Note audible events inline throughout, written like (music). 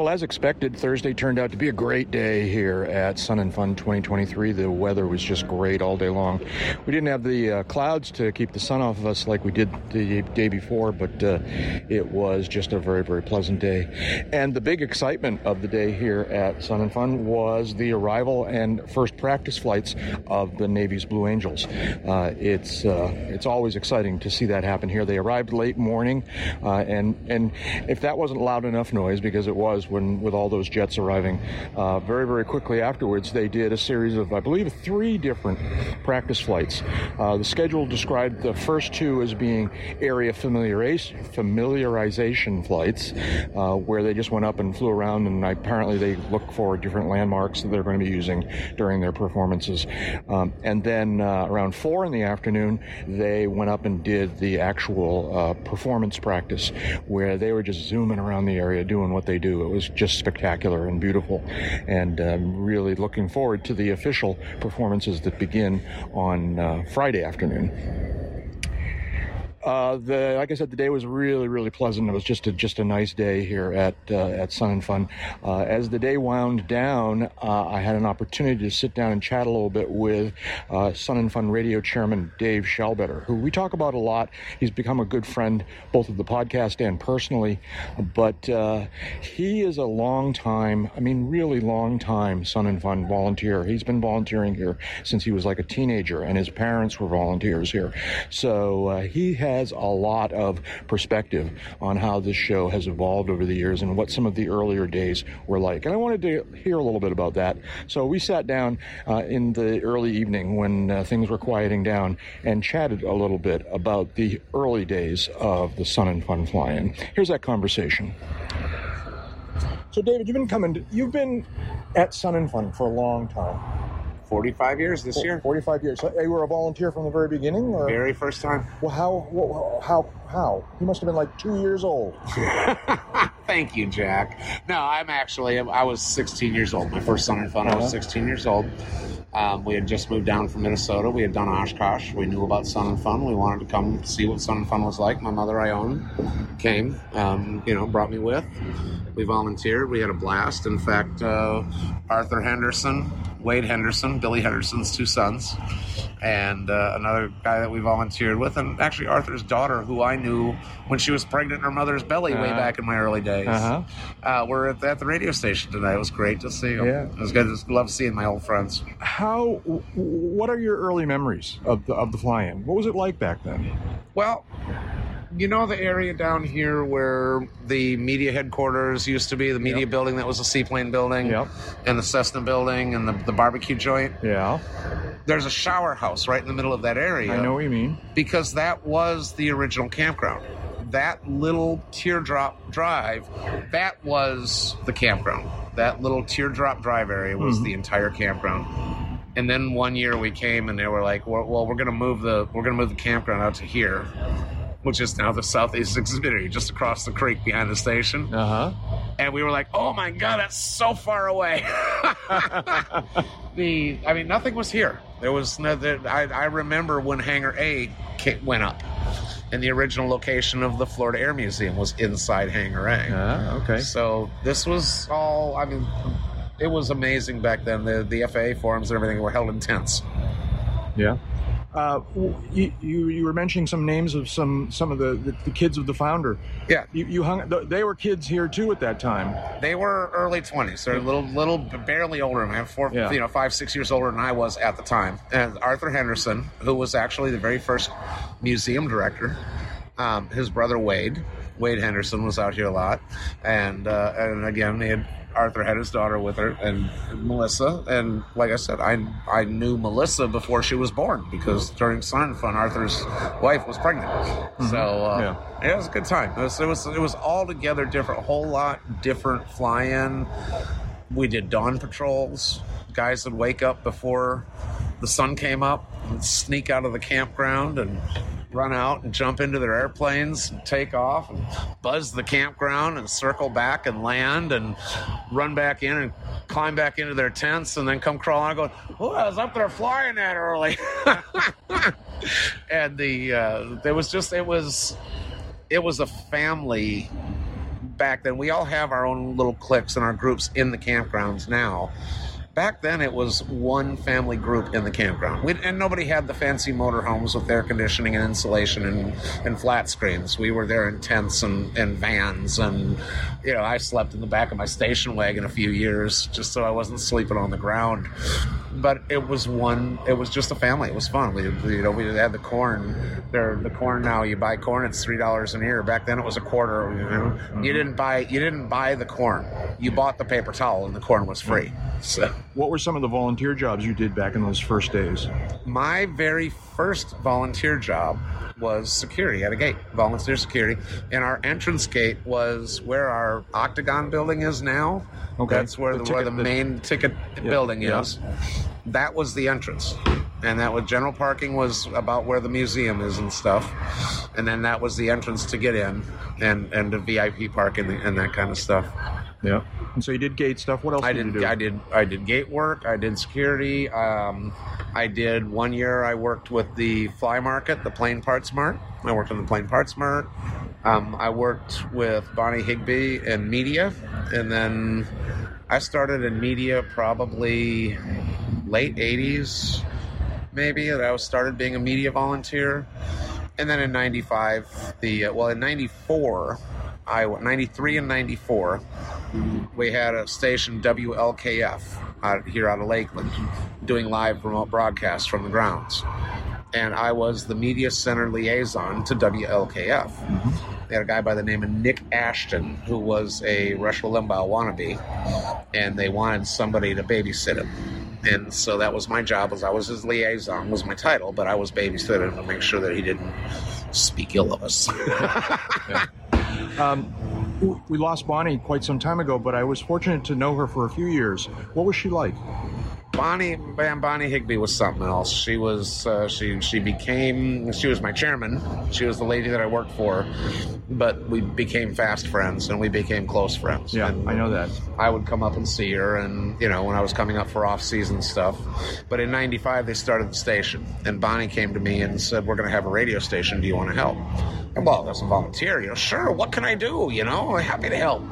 Well, as expected, Thursday turned out to be a great day here at Sun and Fun 2023. The weather was just great all day long. We didn't have the uh, clouds to keep the sun off of us like we did the day before, but uh, it was just a very, very pleasant day. And the big excitement of the day here at Sun and Fun was the arrival and first practice flights of the Navy's Blue Angels. Uh, it's uh, it's always exciting to see that happen here. They arrived late morning, uh, and and if that wasn't loud enough noise, because it was when with all those jets arriving, uh, very very quickly afterwards they did a series of I believe three different practice flights. Uh, the schedule described the first two as being area familiarization, flights, uh, where they just went up and flew around, and apparently they look for different landmarks that they're going to be using during their performances. Um, and then uh, around four in the afternoon, they went up and did the actual uh, performance practice, where they were just zooming around the area doing what they do. It was just spectacular and beautiful, and um, really looking forward to the official performances that begin on uh, Friday afternoon. Uh, the like I said, the day was really, really pleasant. It was just a just a nice day here at uh, at Sun and Fun. Uh, as the day wound down, uh, I had an opportunity to sit down and chat a little bit with uh, Sun and Fun Radio Chairman Dave Shallbetter, who we talk about a lot. He's become a good friend both of the podcast and personally, but uh, he is a long time, I mean, really long time Sun and Fun volunteer. He's been volunteering here since he was like a teenager, and his parents were volunteers here. So he has has a lot of perspective on how this show has evolved over the years and what some of the earlier days were like. And I wanted to hear a little bit about that. So we sat down uh, in the early evening when uh, things were quieting down and chatted a little bit about the early days of the Sun and Fun fly-in. Here's that conversation. So, David, you've been coming. To, you've been at Sun and Fun for a long time. 45 years this year. 45 years. So you were a volunteer from the very beginning? Or? Very first time. Well, how, well, how, how? You must have been like two years old. (laughs) Thank you, Jack. No, I'm actually, I was 16 years old. My first and Fun, uh-huh. I was uh-huh. 16 years old. Um, we had just moved down from Minnesota. We had done Oshkosh. We knew about Sun and Fun. We wanted to come see what Sun and Fun was like. My mother, Ione, came, um, you know, brought me with. We volunteered. We had a blast. In fact, uh, Arthur Henderson, Wade Henderson, Billy Henderson's two sons, and uh, another guy that we volunteered with, and actually Arthur's daughter, who I knew when she was pregnant in her mother's belly uh way uh-huh. back in my early days. Uh-huh. Uh, we're at, at, the radio station tonight. It was great to see them. Yeah. It was good. to love seeing my old friends. How? What are your early memories of the of the fly-in? What was it like back then? Well you know the area down here where the media headquarters used to be, the media yep. building that was a seaplane building, yep. and the Cessna building, and the, the barbecue joint. Yeah. There's a shower house right in the middle of that area. I know what you mean. Because that was the original campground. That little teardrop drive, that was the campground. That little teardrop drive area was mm-hmm. the entire campground. And then one year we came and they were like, "Well, well we're going to move the we're going to move the campground out to here." Which is now the Southeast Exhibitory, just across the creek behind the station. Uh huh. And we were like, "Oh my god, that's so far away." (laughs) the, I mean, nothing was here. There was no. There, I, I remember when Hangar A went up, and the original location of the Florida Air Museum was inside Hangar A. Ah, okay. So this was all. I mean, it was amazing back then. The the FAA forums and everything were held in tents. Yeah. Uh, you, you, you were mentioning some names of some some of the, the, the kids of the founder. Yeah, you, you, hung. They were kids here too at that time. They were early twenties. They're a little little barely older. I four, yeah. you know, five six years older than I was at the time. And Arthur Henderson, who was actually the very first museum director, um, his brother Wade. Wade Henderson was out here a lot, and uh, and again they had Arthur had his daughter with her and Melissa. And like I said, I I knew Melissa before she was born because during Sun Fun, Arthur's wife was pregnant. Mm-hmm. So uh, yeah. it was a good time. It was, it was it was all together different, a whole lot different fly-in. We did dawn patrols. Guys would wake up before the sun came up and sneak out of the campground and run out and jump into their airplanes and take off and buzz the campground and circle back and land and run back in and climb back into their tents and then come crawling out going, Oh, I was up there flying that early. (laughs) and the uh, there was just it was it was a family back then. We all have our own little cliques and our groups in the campgrounds now. Back then, it was one family group in the campground, we, and nobody had the fancy motorhomes with air conditioning and insulation and, and flat screens. We were there in tents and, and vans, and you know, I slept in the back of my station wagon a few years just so I wasn't sleeping on the ground but it was one. It was just a family. It was fun. We, you know we had the corn. There, the corn now you buy corn. It's three dollars an ear. Back then it was a quarter. You, know? mm-hmm. you didn't buy you didn't buy the corn. You bought the paper towel, and the corn was free. (laughs) So, what were some of the volunteer jobs you did back in those first days? My very first volunteer job was security at a gate, volunteer security, and our entrance gate was where our octagon building is now. Okay, that's where the, the where the main ticket yeah. building yeah. is. That was the entrance, and that was general parking was about where the museum is and stuff, and then that was the entrance to get in, and and the VIP parking and that kind of stuff. Yeah. And so you did gate stuff. What else I did, did I did I did gate work. I did security. Um, I did one year. I worked with the Fly Market, the Plane Parts Mart. I worked on the Plane Parts Mart. Um, I worked with Bonnie Higby in media, and then I started in media probably late '80s, maybe. That I was started being a media volunteer, and then in '95, the uh, well in '94, I 93 and '94 we had a station WLKF out here out of Lakeland doing live remote broadcasts from the grounds. And I was the media center liaison to WLKF. Mm-hmm. They had a guy by the name of Nick Ashton who was a Rush Limbaugh wannabe, and they wanted somebody to babysit him. And so that was my job, as I was his liaison, was my title, but I was babysitting to make sure that he didn't speak ill of us. (laughs) yeah. um, we lost Bonnie quite some time ago, but I was fortunate to know her for a few years. What was she like? Bonnie, man, Bonnie Higby was something else. She was, uh, she she became, she was my chairman. She was the lady that I worked for, but we became fast friends and we became close friends. Yeah, and I know that. I would come up and see her, and you know when I was coming up for off season stuff. But in '95 they started the station, and Bonnie came to me and said, "We're going to have a radio station. Do you want to help?" And well, as a volunteer, you know, sure. What can I do? You know, I'm happy to help.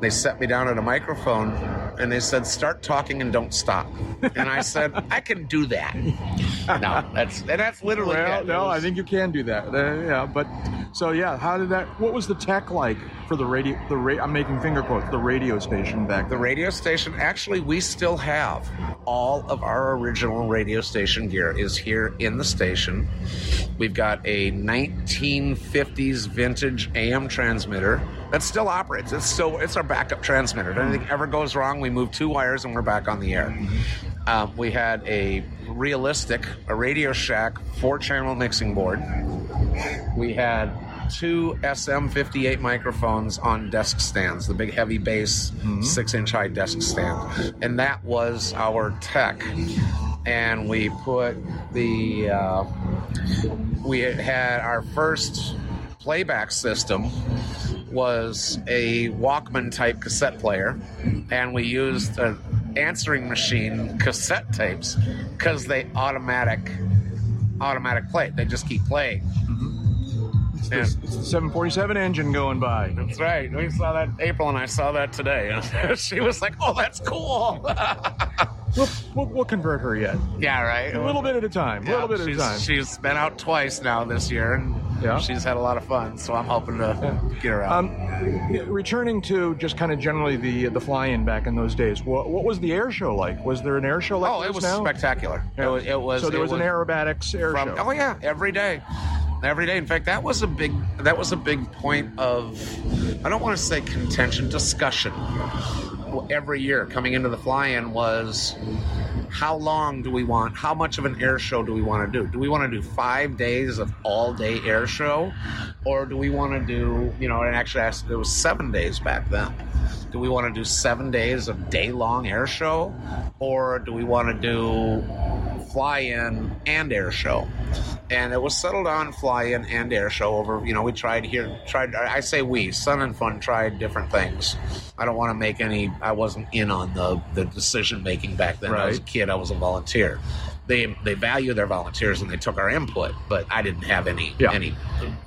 They set me down at a microphone and they said, "Start talking and don't stop." And I said, (laughs) "I can do that." No, that's and that's literally. Well, no, was, I think you can do that. Uh, yeah, but so yeah, how did that? What was the tech like for the radio? The ra- I'm making finger quotes. The radio station back. The radio station. Actually, we still have all of our original radio station gear is here in the station. We've got a 1950s vintage AM transmitter that still operates. It's still it's our backup transmitter. If anything ever goes wrong, we move two wires and we're back on the air. Um, we had a realistic, a Radio Shack four channel mixing board. We had two SM58 microphones on desk stands, the big heavy bass mm-hmm. six inch high desk stand. And that was our tech. And we put the, uh, we had our first playback system was a Walkman type cassette player, and we used an answering machine cassette tapes because they automatic automatic play. They just keep playing. Mm-hmm. It's, the, it's, the, 747 engine going by. That's right. We saw that. April and I saw that today. (laughs) she was like, "Oh, that's cool." (laughs) We'll, we'll, we'll, convert her yet. Yeah, right. A little bit at a time. A yeah, little bit at a time. She's been out twice now this year, and yeah. she's had a lot of fun. So I'm hoping to yeah. get her out. Um, returning to just kind of generally the the fly-in back in those days. What, what was the air show like? Was there an air show like? Oh, it was now? spectacular. It was, it was. So there was, was, an aerobatics air from, show. Oh yeah, every day every day. In fact, that was a big that was a big point of I don't want to say contention, discussion. Every year coming into the fly-in was how long do we want? How much of an air show do we want to do? Do we want to do five days of all day air show, or do we want to do you know? And actually, it was seven days back then. Do we want to do seven days of day long air show, or do we want to do fly in and air show? And it was settled on fly in and air show over. You know, we tried here, tried. I say we, Sun and Fun tried different things. I don't want to make any. I wasn't in on the the decision making back then. Right. I was a kid. I was a volunteer. they they value their volunteers and they took our input, but I didn't have any Yeah. any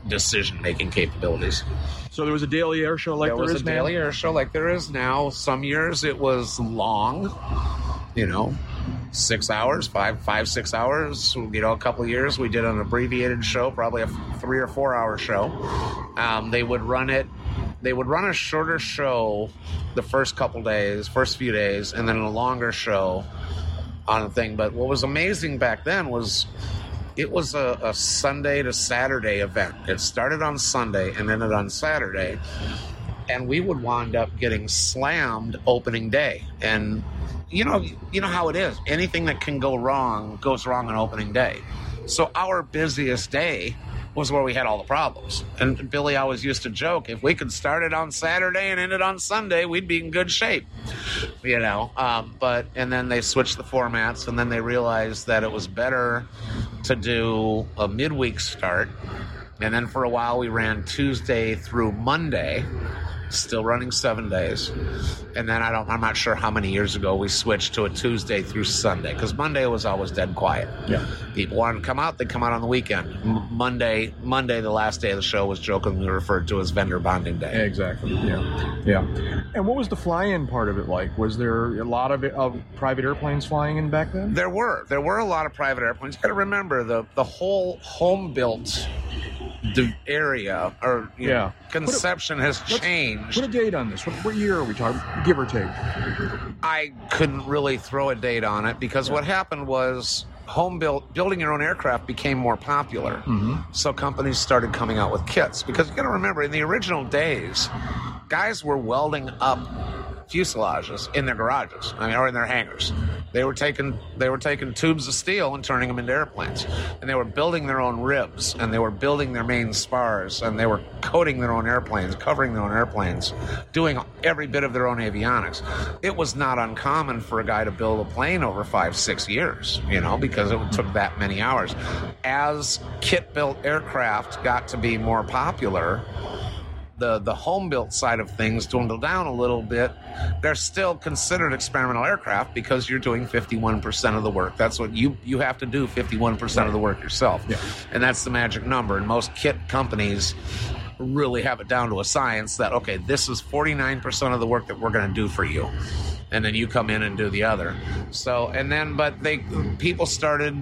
decision making capabilities. So there was a daily air show like there there was is a now? daily air show like there is now. Some years it was long, you know, six hours, five, five, six hours. You know, a couple years we did an abbreviated show, probably a three or four hour show. Um, they would run it. They would run a shorter show the first couple days, first few days, and then a longer show on the thing. But what was amazing back then was it was a, a Sunday to Saturday event. It started on Sunday and ended on Saturday. And we would wind up getting slammed opening day. And you know, you know how it is. Anything that can go wrong goes wrong on opening day. So our busiest day was where we had all the problems. And Billy always used to joke, if we could start it on Saturday and end it on Sunday, we'd be in good shape. You know, um, but and then they switched the formats, and then they realized that it was better to do a midweek start. And then for a while, we ran Tuesday through Monday, still running seven days. And then I don't, I'm not sure how many years ago we switched to a Tuesday through Sunday because Monday was always dead quiet. Yeah. People wanted to come out, they'd come out on the weekend. M- Monday, Monday, the last day of the show, was jokingly referred to as vendor bonding day. Exactly. Yeah. Yeah. And what was the fly-in part of it like? Was there a lot of, of private airplanes flying in back then? There were there were a lot of private airplanes. You got to remember the the whole home built area or you know, Yeah. conception has changed. Put a date on this. What, what year are we talking? Give or take. I couldn't really throw a date on it because what happened was home built building your own aircraft became more popular. Mm-hmm. So companies started coming out with kits because you got to remember in the original days, guys were welding up fuselages in their garages, I mean, or in their hangars. They were taking they were taking tubes of steel and turning them into airplanes, and they were building their own ribs, and they were building their main spars, and they were coating their own airplanes, covering their own airplanes, doing every bit of their own avionics. It was not uncommon for a guy to build a plane over five six years, you know, because it took that many hours. As kit built aircraft got to be more popular, the the home built side of things dwindle down a little bit. They're still considered experimental aircraft because you're doing 51% of the work. That's what you you have to do 51% of the work yourself. Yeah. And that's the magic number. And most kit companies really have it down to a science that okay, this is 49% of the work that we're going to do for you. And then you come in and do the other. So, and then but they people started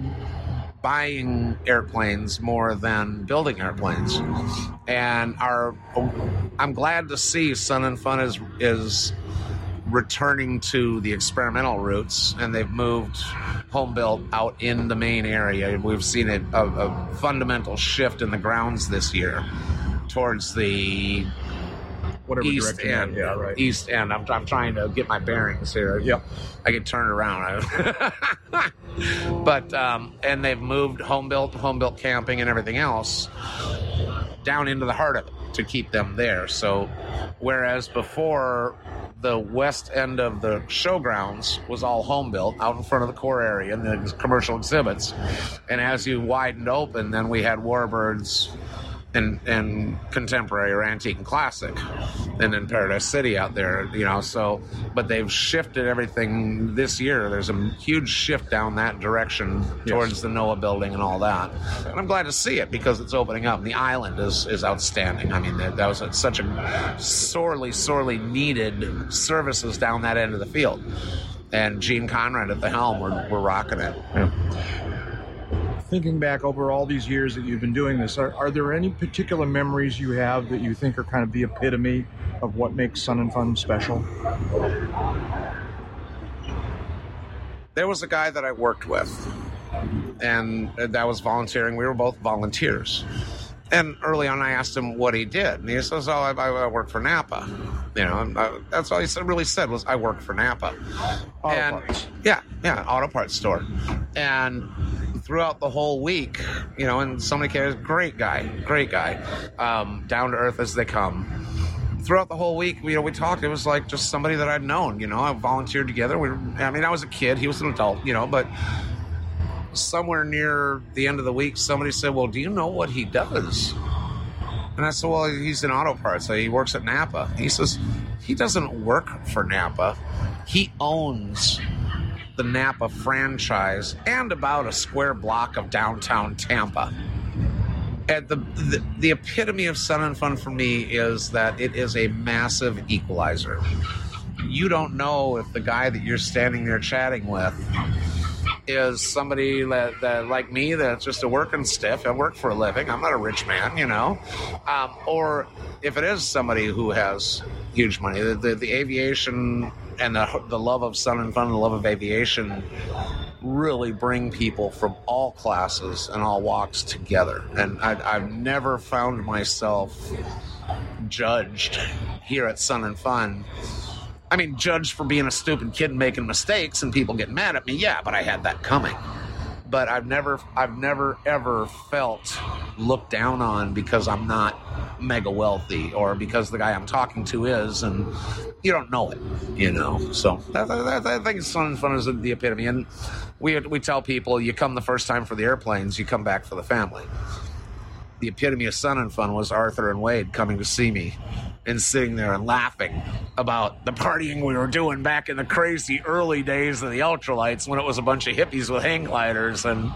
buying airplanes more than building airplanes. And our I'm glad to see Sun and Fun is is returning to the experimental roots and they've moved home built out in the main area. We've seen it a, a fundamental shift in the grounds this year towards the Whatever east direction. end. Yeah. Right. East end. I'm, I'm trying to get my bearings here. Yep. I get turned around. (laughs) but um, and they've moved home built, home built camping, and everything else down into the heart of it to keep them there. So, whereas before the west end of the showgrounds was all home built out in front of the core area and the commercial exhibits, and as you widened open, then we had Warbirds and and contemporary or antique and classic and in paradise city out there you know so but they've shifted everything this year. There's a huge shift down that direction Yes. towards the NOAA building and all that. And i'm glad to see it because it's opening up. And the island is is outstanding. I mean that, that was a, such a sorely sorely needed services down that end of the field. And gene conrad at the helm we're, we're rocking it Thinking back over all these years that you've been doing this, are, are there any particular memories you have that you think are kind of the epitome of what makes Sun and Fun special? there was a guy that I worked with, and that was volunteering. We were both volunteers. And early on, I asked him what he did, and he says, "Oh, I, I work for Napa." You know, and I, that's all he said, really said was, "I work for Napa." Auto and parts. yeah, yeah, auto parts store. And throughout the whole week, you know, and somebody cares, great guy, great guy, um, down to earth as they come throughout the whole week, you know, we talked. It was like just somebody that I'd known. You know, I volunteered together. We, were, I mean, I was a kid; he was an adult. You know, but somewhere near the end of the week, somebody said, "Well, do you know what he does?" And I said, "Well, he's in auto parts. He works at Napa." He says, "He doesn't work for Napa. He owns." The Napa franchise and about a square block of downtown Tampa. And the, the, the epitome of Sun and Fun for me is that it is a massive equalizer. You don't know if the guy that you're standing there chatting with is somebody that, that, like me that's just a working stiff. I work for a living. I'm not a rich man, you know. Um, or if it is somebody who has huge money, the, the, the aviation and the, the love of sun and fun and the love of aviation really bring people from all classes and all walks together. And I, I've never found myself judged here at Sun and Fun I mean, judged for being a stupid kid and making mistakes and people get mad at me, yeah, but I had that coming. But I've never, I've never ever felt looked down on because I'm not mega wealthy or because the guy I'm talking to is, and you don't know it, you know. So that, that, that, I think Sun and Fun is the epitome. And we we tell people, you come the first time for the airplanes, you come back for the family. The epitome of Sun and Fun was Arthur and Wade coming to see me and sitting there and laughing about the partying we were doing back in the crazy early days of the ultralights when it was a bunch of hippies with hang gliders and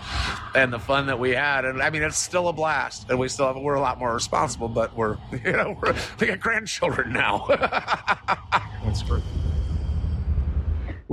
and the fun that we had. And I mean, it's still a blast, and we still have, we're a lot more responsible, but we're (laughs) you know we're, we got grandchildren now. (laughs) That's great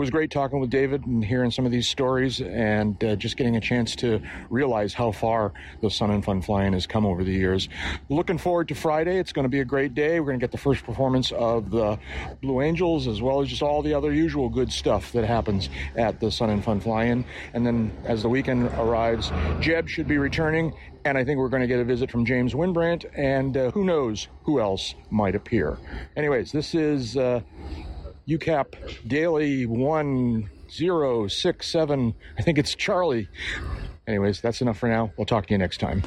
was great talking with David and hearing some of these stories and uh, just getting a chance to realize how far the Sun and Fun Fly-In has come over the years. Looking forward to Friday. It's going to be a great day. We're going to get the first performance of the Blue Angels as well as just all the other usual good stuff that happens at the Sun and Fun Fly-In. And then as the weekend arrives, Jeb should be returning and I think we're going to get a visit from James Wynbrandt, and uh, who knows who else might appear. Anyways, this is uh, UCAP Daily 1067. I think it's Charlie. Anyways, that's enough for now. We'll talk to you next time.